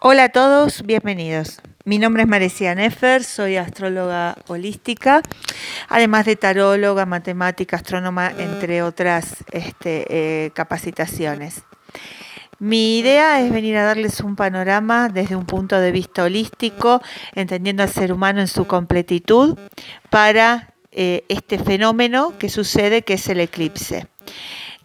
Hola a todos, bienvenidos. Mi nombre es Marecia Nefer, soy astróloga holística, además de taróloga, matemática, astrónoma, entre otras este, eh, capacitaciones. Mi idea es venir a darles un panorama desde un punto de vista holístico, entendiendo al ser humano en su completitud, para eh, este fenómeno que sucede, que es el eclipse.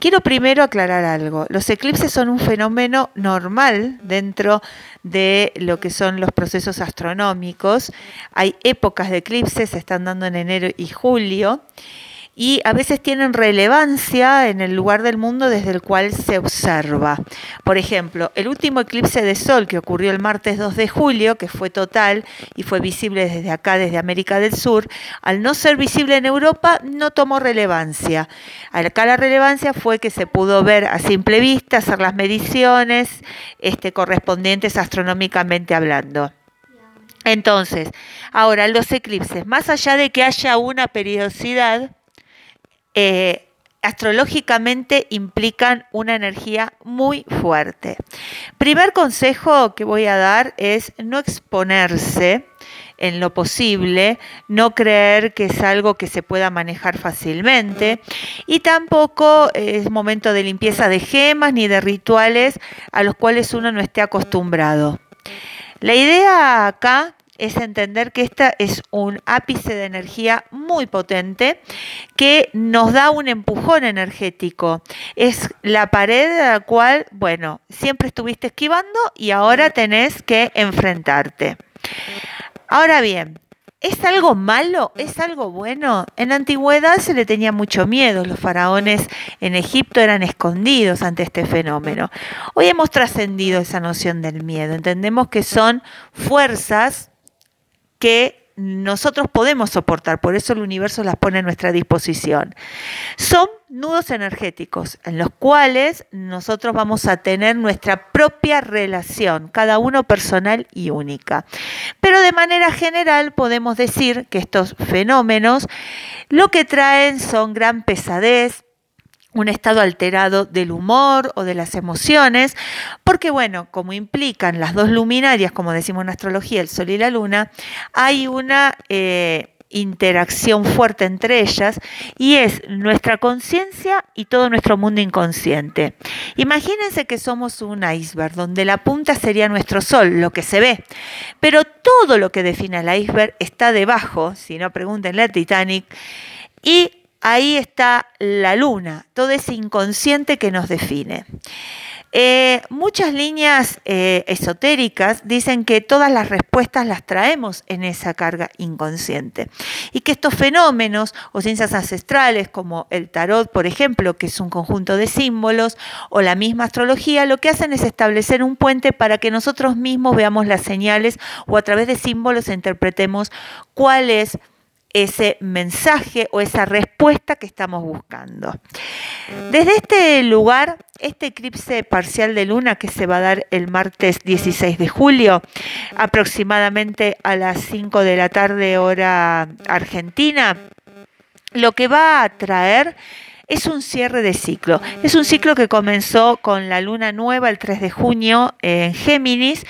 Quiero primero aclarar algo. Los eclipses son un fenómeno normal dentro de lo que son los procesos astronómicos. Hay épocas de eclipses, se están dando en enero y julio y a veces tienen relevancia en el lugar del mundo desde el cual se observa. Por ejemplo, el último eclipse de sol que ocurrió el martes 2 de julio, que fue total y fue visible desde acá, desde América del Sur, al no ser visible en Europa, no tomó relevancia. Acá la relevancia fue que se pudo ver a simple vista, hacer las mediciones este, correspondientes astronómicamente hablando. Entonces, ahora los eclipses, más allá de que haya una periodicidad, eh, astrológicamente implican una energía muy fuerte. Primer consejo que voy a dar es no exponerse en lo posible, no creer que es algo que se pueda manejar fácilmente y tampoco es momento de limpieza de gemas ni de rituales a los cuales uno no esté acostumbrado. La idea acá es entender que esta es un ápice de energía muy potente que nos da un empujón energético. Es la pared a la cual, bueno, siempre estuviste esquivando y ahora tenés que enfrentarte. Ahora bien, ¿Es algo malo? ¿Es algo bueno? En la antigüedad se le tenía mucho miedo. Los faraones en Egipto eran escondidos ante este fenómeno. Hoy hemos trascendido esa noción del miedo. Entendemos que son fuerzas que nosotros podemos soportar, por eso el universo las pone a nuestra disposición. Son nudos energéticos en los cuales nosotros vamos a tener nuestra propia relación, cada uno personal y única. Pero de manera general podemos decir que estos fenómenos lo que traen son gran pesadez, un estado alterado del humor o de las emociones, porque bueno, como implican las dos luminarias, como decimos en astrología, el Sol y la Luna, hay una eh, interacción fuerte entre ellas y es nuestra conciencia y todo nuestro mundo inconsciente. Imagínense que somos un iceberg, donde la punta sería nuestro Sol, lo que se ve, pero todo lo que define el iceberg está debajo, si no pregúntenle a Titanic, y ahí está la luna, todo ese inconsciente que nos define. Eh, muchas líneas eh, esotéricas dicen que todas las respuestas las traemos en esa carga inconsciente y que estos fenómenos o ciencias ancestrales como el tarot, por ejemplo, que es un conjunto de símbolos, o la misma astrología, lo que hacen es establecer un puente para que nosotros mismos veamos las señales o a través de símbolos interpretemos cuál es ese mensaje o esa respuesta que estamos buscando. Desde este lugar, este eclipse parcial de luna que se va a dar el martes 16 de julio, aproximadamente a las 5 de la tarde hora argentina, lo que va a traer es un cierre de ciclo. Es un ciclo que comenzó con la luna nueva el 3 de junio en Géminis,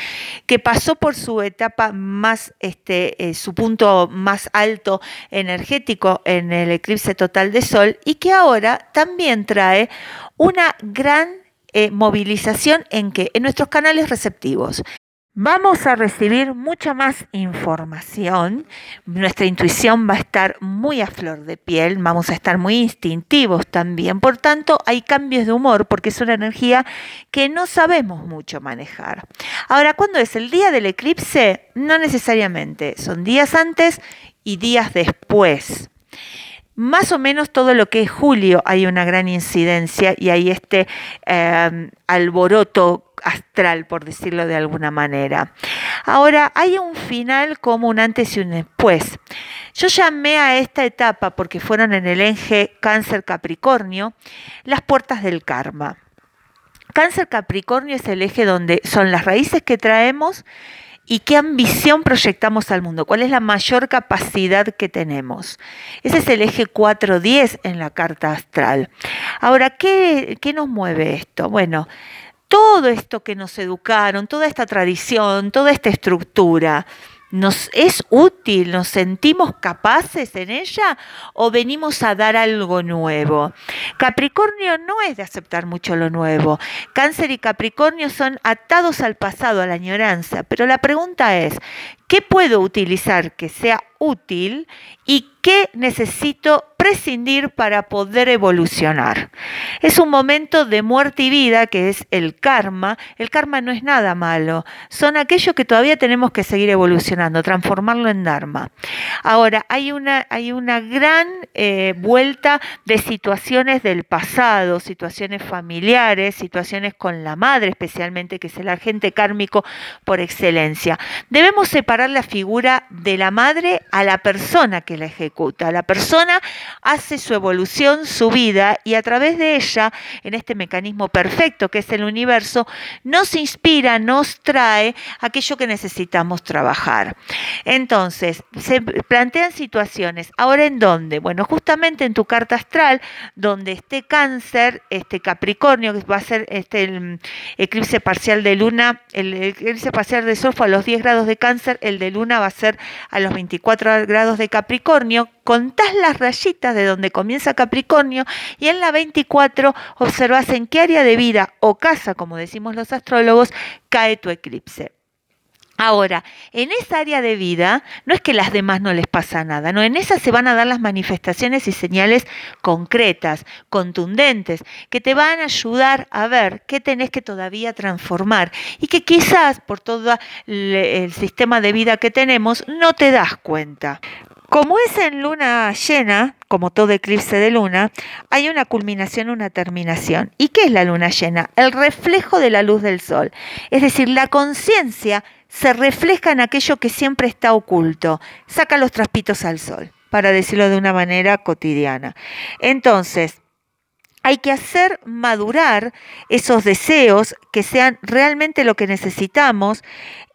que pasó por su etapa más, este, eh, su punto más alto energético en el eclipse total de Sol y que ahora también trae una gran eh, movilización en que en nuestros canales receptivos. Vamos a recibir mucha más información, nuestra intuición va a estar muy a flor de piel, vamos a estar muy instintivos también, por tanto hay cambios de humor porque es una energía que no sabemos mucho manejar. Ahora, ¿cuándo es el día del eclipse? No necesariamente, son días antes y días después. Más o menos todo lo que es julio hay una gran incidencia y hay este eh, alboroto astral, por decirlo de alguna manera. Ahora, hay un final como un antes y un después. Yo llamé a esta etapa, porque fueron en el eje cáncer-capricornio, las puertas del karma. Cáncer Capricornio es el eje donde son las raíces que traemos y qué ambición proyectamos al mundo, cuál es la mayor capacidad que tenemos. Ese es el eje 410 en la carta astral. Ahora, ¿qué, qué nos mueve esto? Bueno, todo esto que nos educaron, toda esta tradición, toda esta estructura, ¿Nos es útil? ¿Nos sentimos capaces en ella o venimos a dar algo nuevo? Capricornio no es de aceptar mucho lo nuevo. Cáncer y Capricornio son atados al pasado, a la añoranza. Pero la pregunta es, ¿qué puedo utilizar que sea útil y qué necesito prescindir para poder evolucionar. Es un momento de muerte y vida que es el karma. El karma no es nada malo, son aquellos que todavía tenemos que seguir evolucionando, transformarlo en dharma. Ahora, hay una, hay una gran eh, vuelta de situaciones del pasado, situaciones familiares, situaciones con la madre especialmente, que es el agente kármico por excelencia. Debemos separar la figura de la madre a la persona que la ejecuta. La persona hace su evolución, su vida, y a través de ella, en este mecanismo perfecto que es el universo, nos inspira, nos trae aquello que necesitamos trabajar. Entonces, se plantean situaciones. ¿Ahora en dónde? Bueno, justamente en tu carta astral, donde esté cáncer, este Capricornio, que va a ser este, el eclipse parcial de luna, el eclipse parcial de sol fue a los 10 grados de cáncer, el de luna va a ser a los 24 grados de Capricornio, contás las rayitas de donde comienza Capricornio y en la 24 observas en qué área de vida o casa, como decimos los astrólogos, cae tu eclipse. Ahora, en esa área de vida, no es que las demás no les pasa nada, no, en esa se van a dar las manifestaciones y señales concretas, contundentes, que te van a ayudar a ver qué tenés que todavía transformar y que quizás por todo el sistema de vida que tenemos no te das cuenta. Como es en luna llena, como todo eclipse de luna, hay una culminación, una terminación. ¿Y qué es la luna llena? El reflejo de la luz del sol. Es decir, la conciencia se refleja en aquello que siempre está oculto. Saca los traspitos al sol, para decirlo de una manera cotidiana. Entonces, hay que hacer madurar esos deseos que sean realmente lo que necesitamos,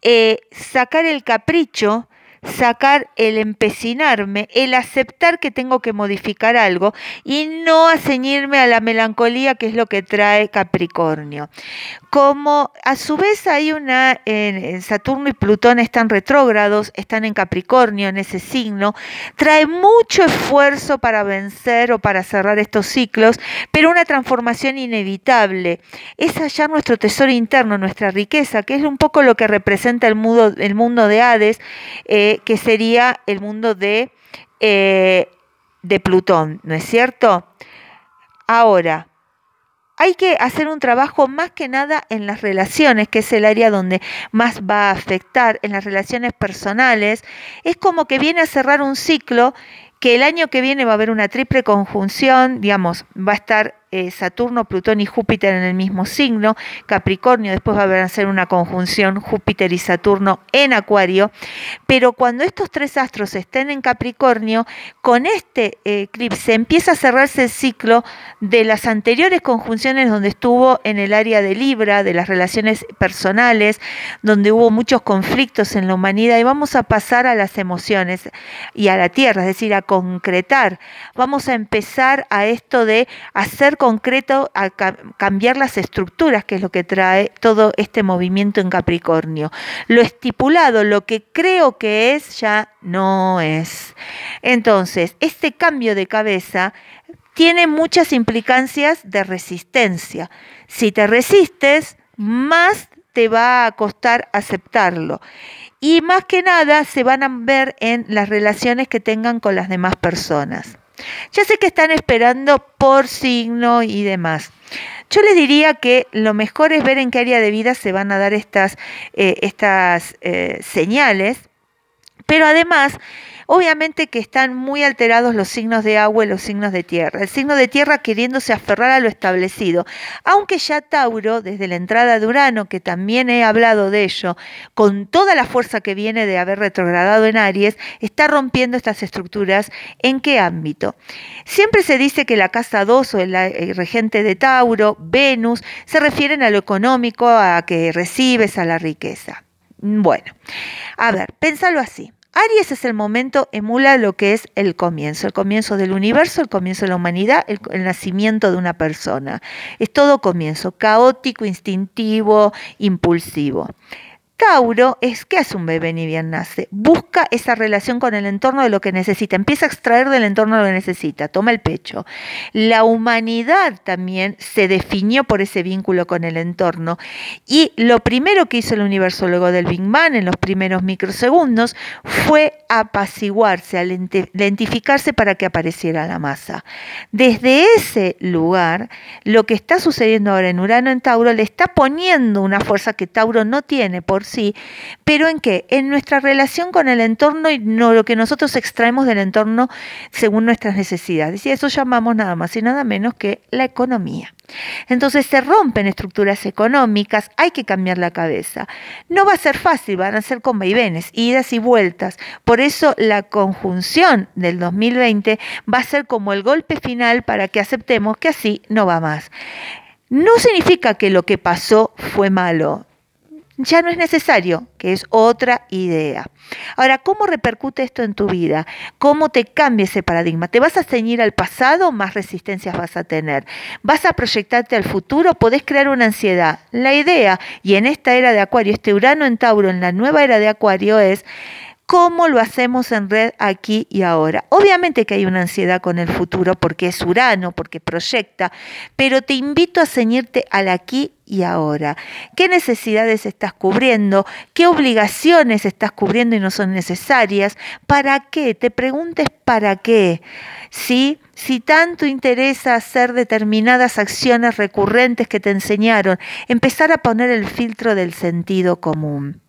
eh, sacar el capricho sacar el empecinarme, el aceptar que tengo que modificar algo y no ceñirme a la melancolía que es lo que trae Capricornio. Como a su vez hay una, en Saturno y Plutón están retrógrados, están en Capricornio, en ese signo, trae mucho esfuerzo para vencer o para cerrar estos ciclos, pero una transformación inevitable. Es hallar nuestro tesoro interno, nuestra riqueza, que es un poco lo que representa el mundo, el mundo de Hades. Eh, que sería el mundo de, eh, de Plutón, ¿no es cierto? Ahora, hay que hacer un trabajo más que nada en las relaciones, que es el área donde más va a afectar, en las relaciones personales. Es como que viene a cerrar un ciclo que el año que viene va a haber una triple conjunción, digamos, va a estar eh, Saturno, Plutón y Júpiter en el mismo signo, Capricornio, después va a hacer una conjunción Júpiter y Saturno en Acuario, pero cuando estos tres astros estén en Capricornio, con este eclipse empieza a cerrarse el ciclo de las anteriores conjunciones donde estuvo en el área de Libra, de las relaciones personales, donde hubo muchos conflictos en la humanidad. Y vamos a pasar a las emociones y a la tierra, es decir, a concretar. Vamos a empezar a esto de hacer concreto a cambiar las estructuras, que es lo que trae todo este movimiento en Capricornio. Lo estipulado, lo que creo que es, ya no es. Entonces, este cambio de cabeza tiene muchas implicancias de resistencia. Si te resistes, más te va a costar aceptarlo. Y más que nada se van a ver en las relaciones que tengan con las demás personas. Ya sé que están esperando por signo y demás. Yo les diría que lo mejor es ver en qué área de vida se van a dar estas, eh, estas eh, señales, pero además Obviamente que están muy alterados los signos de agua y los signos de tierra. El signo de tierra queriéndose aferrar a lo establecido. Aunque ya Tauro, desde la entrada de Urano, que también he hablado de ello, con toda la fuerza que viene de haber retrogradado en Aries, está rompiendo estas estructuras. ¿En qué ámbito? Siempre se dice que la casa 2 o el, regente de Tauro, Venus, se refieren a lo económico, a que recibes, a la riqueza. Bueno, a ver, pénsalo así Aries es el momento, emula lo que es el comienzo, el comienzo del universo, el comienzo de la humanidad, el, el nacimiento de una persona. Es todo comienzo, caótico, instintivo, impulsivo. Tauro es, ¿qué hace un bebé ni bien nace? Busca esa relación con el entorno de lo que necesita, empieza a extraer del entorno lo que necesita, toma el pecho. La humanidad también se definió por ese vínculo con el entorno y lo primero que hizo el universólogo del Big Bang en los primeros microsegundos fue apaciguarse, lentificarse para que apareciera la masa. Desde ese lugar, lo que está sucediendo ahora en Urano en Tauro le está poniendo una fuerza que Tauro no tiene por sí, pero en qué? En nuestra relación con el entorno y no lo que nosotros extraemos del entorno según nuestras necesidades. Y eso llamamos nada más y nada menos que la economía. Entonces se rompen estructuras económicas, hay que cambiar la cabeza. No va a ser fácil, van a ser con vaivenes, idas y vueltas. Por eso la conjunción del 2020 va a ser como el golpe final para que aceptemos que así no va más. No significa que lo que pasó fue malo, ya no es necesario, que es otra idea. Ahora, ¿cómo repercute esto en tu vida? ¿Cómo te cambia ese paradigma? ¿Te vas a ceñir al pasado? Más resistencias vas a tener. ¿Vas a proyectarte al futuro? Podés crear una ansiedad. La idea, y en esta era de Acuario, este Urano en Tauro, en la nueva era de Acuario, es ¿Cómo lo hacemos en red aquí y ahora? Obviamente que hay una ansiedad con el futuro porque es Urano, porque proyecta, pero te invito a ceñirte al aquí y ahora. ¿Qué necesidades estás cubriendo? ¿Qué obligaciones estás cubriendo y no son necesarias? ¿Para qué? Te preguntes para qué. ¿Sí? Si tanto interesa hacer determinadas acciones recurrentes que te enseñaron, empezar a poner el filtro del sentido común.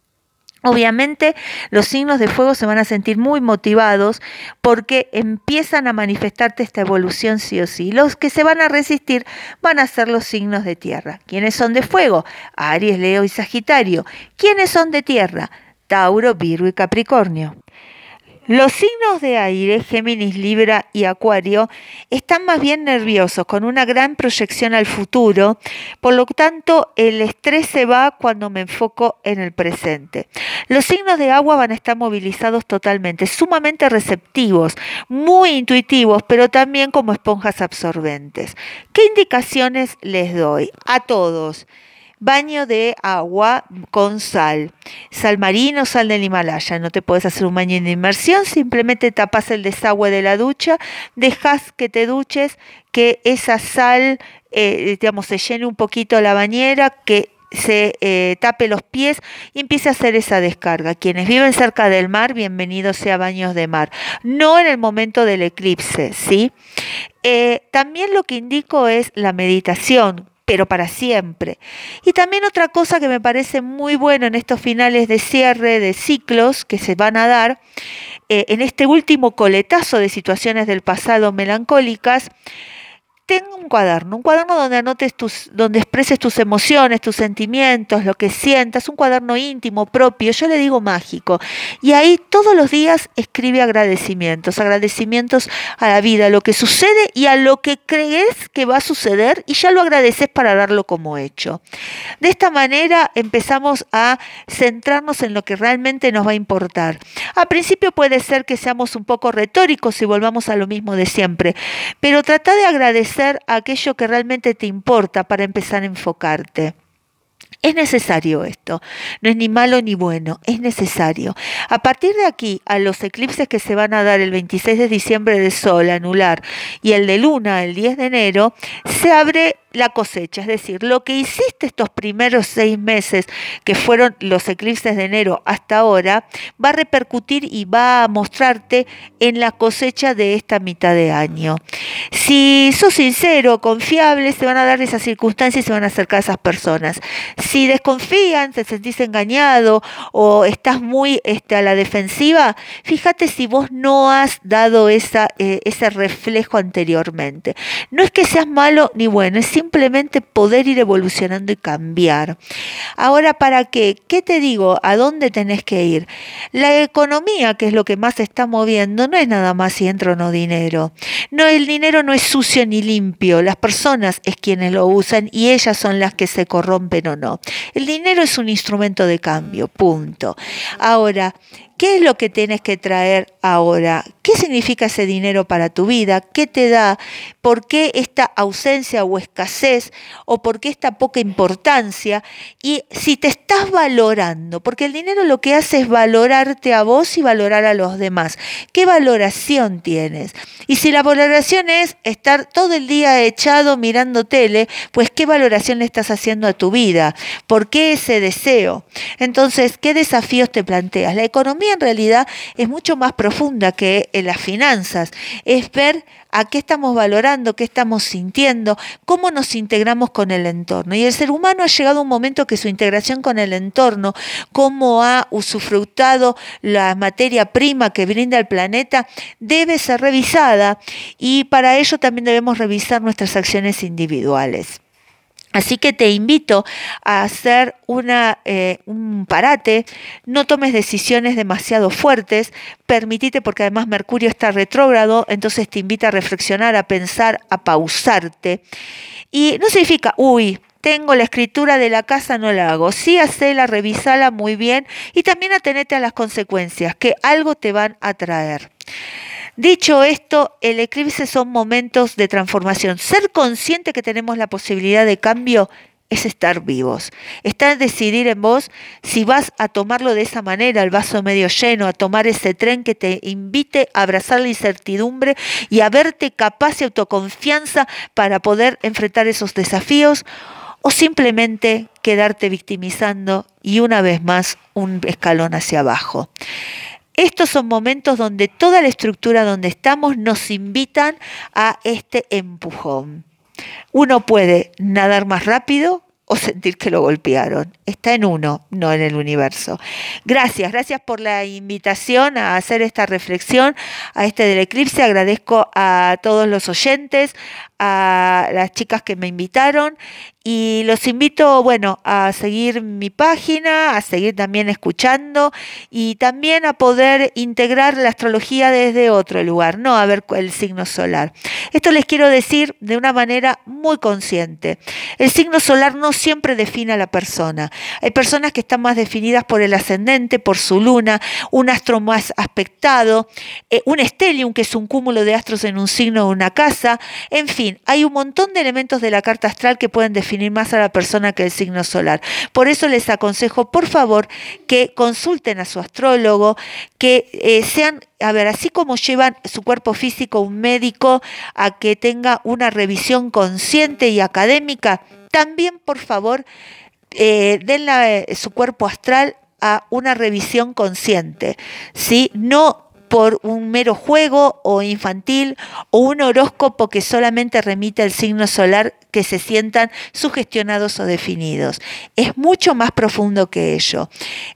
Obviamente los signos de fuego se van a sentir muy motivados porque empiezan a manifestarte esta evolución sí o sí. Los que se van a resistir van a ser los signos de tierra. ¿Quiénes son de fuego? Aries, Leo y Sagitario. ¿Quiénes son de tierra? Tauro, Virgo y Capricornio. Los signos de aire, Géminis, Libra y Acuario, están más bien nerviosos, con una gran proyección al futuro, por lo tanto el estrés se va cuando me enfoco en el presente. Los signos de agua van a estar movilizados totalmente, sumamente receptivos, muy intuitivos, pero también como esponjas absorbentes. ¿Qué indicaciones les doy a todos? Baño de agua con sal. Sal marino, sal del Himalaya. No te puedes hacer un baño de inmersión, simplemente tapas el desagüe de la ducha, dejas que te duches, que esa sal, eh, digamos, se llene un poquito la bañera, que se eh, tape los pies y empiece a hacer esa descarga. Quienes viven cerca del mar, bienvenidos sea baños de mar. No en el momento del eclipse, ¿sí? Eh, también lo que indico es la meditación pero para siempre. Y también otra cosa que me parece muy bueno en estos finales de cierre de ciclos que se van a dar, eh, en este último coletazo de situaciones del pasado melancólicas, tengo un cuaderno, un cuaderno donde anotes tus, donde expreses tus emociones, tus sentimientos, lo que sientas, un cuaderno íntimo, propio, yo le digo mágico. Y ahí todos los días escribe agradecimientos, agradecimientos a la vida, a lo que sucede y a lo que crees que va a suceder y ya lo agradeces para darlo como hecho. De esta manera empezamos a centrarnos en lo que realmente nos va a importar. A principio puede ser que seamos un poco retóricos y volvamos a lo mismo de siempre, pero trata de agradecer aquello que realmente te importa para empezar a enfocarte. Es necesario esto, no es ni malo ni bueno, es necesario. A partir de aquí, a los eclipses que se van a dar el 26 de diciembre de Sol anular y el de Luna el 10 de enero, se abre la cosecha, es decir, lo que hiciste estos primeros seis meses, que fueron los eclipses de enero hasta ahora, va a repercutir y va a mostrarte en la cosecha de esta mitad de año. Si sos sincero, confiable, se van a dar esas circunstancias y se van a acercar a esas personas. Si desconfían, te sentís engañado o estás muy este, a la defensiva, fíjate si vos no has dado eh, ese reflejo anteriormente. No es que seas malo ni bueno, es simplemente poder ir evolucionando y cambiar. Ahora, ¿para qué? ¿Qué te digo? ¿A dónde tenés que ir? La economía, que es lo que más se está moviendo, no es nada más si entra o no dinero. No, el dinero no es sucio ni limpio, las personas es quienes lo usan y ellas son las que se corrompen o no. El dinero es un instrumento de cambio, punto. Ahora, ¿Qué es lo que tienes que traer ahora? ¿Qué significa ese dinero para tu vida? ¿Qué te da? ¿Por qué esta ausencia o escasez? ¿O por qué esta poca importancia? Y si te estás valorando, porque el dinero lo que hace es valorarte a vos y valorar a los demás. ¿Qué valoración tienes? Y si la valoración es estar todo el día echado mirando tele, pues ¿qué valoración le estás haciendo a tu vida? ¿Por qué ese deseo? Entonces, ¿qué desafíos te planteas? La economía en realidad es mucho más profunda que en las finanzas. Es ver a qué estamos valorando, qué estamos sintiendo, cómo nos integramos con el entorno. Y el ser humano ha llegado a un momento que su integración con el entorno, cómo ha usufructado la materia prima que brinda el planeta, debe ser revisada y para ello también debemos revisar nuestras acciones individuales. Así que te invito a hacer una, eh, un parate, no tomes decisiones demasiado fuertes, permitite, porque además Mercurio está retrógrado, entonces te invita a reflexionar, a pensar, a pausarte. Y no significa, uy, tengo la escritura de la casa, no la hago. Sí, hacela, revisala muy bien y también atenete a las consecuencias, que algo te van a traer. Dicho esto, el eclipse son momentos de transformación. Ser consciente que tenemos la posibilidad de cambio es estar vivos. Está decidir en vos si vas a tomarlo de esa manera, el vaso medio lleno, a tomar ese tren que te invite a abrazar la incertidumbre y a verte capaz y autoconfianza para poder enfrentar esos desafíos, o simplemente quedarte victimizando y una vez más un escalón hacia abajo. Estos son momentos donde toda la estructura donde estamos nos invitan a este empujón. Uno puede nadar más rápido o sentir que lo golpearon. Está en uno, no en el universo. Gracias, gracias por la invitación a hacer esta reflexión a este del eclipse. Agradezco a todos los oyentes, a las chicas que me invitaron y los invito, bueno, a seguir mi página, a seguir también escuchando y también a poder integrar la astrología desde otro lugar, no a ver el signo solar. Esto les quiero decir de una manera muy consciente. El signo solar no siempre define a la persona. Hay personas que están más definidas por el ascendente, por su luna, un astro más aspectado, eh, un estelium, que es un cúmulo de astros en un signo o una casa, en fin hay un montón de elementos de la carta astral que pueden definir más a la persona que el signo solar. Por eso les aconsejo, por favor, que consulten a su astrólogo, que eh, sean, a ver, así como llevan su cuerpo físico un médico a que tenga una revisión consciente y académica, también, por favor, eh, den eh, su cuerpo astral a una revisión consciente, ¿sí? No por un mero juego o infantil o un horóscopo que solamente remite al signo solar que se sientan sugestionados o definidos. Es mucho más profundo que ello.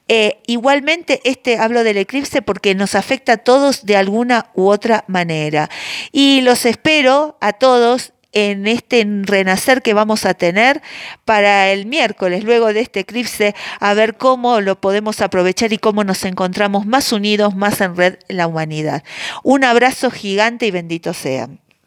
Eh, igualmente, este hablo del eclipse porque nos afecta a todos de alguna u otra manera. Y los espero a todos en este renacer que vamos a tener para el miércoles, luego de este eclipse, a ver cómo lo podemos aprovechar y cómo nos encontramos más unidos, más en red la humanidad. Un abrazo gigante y bendito sean.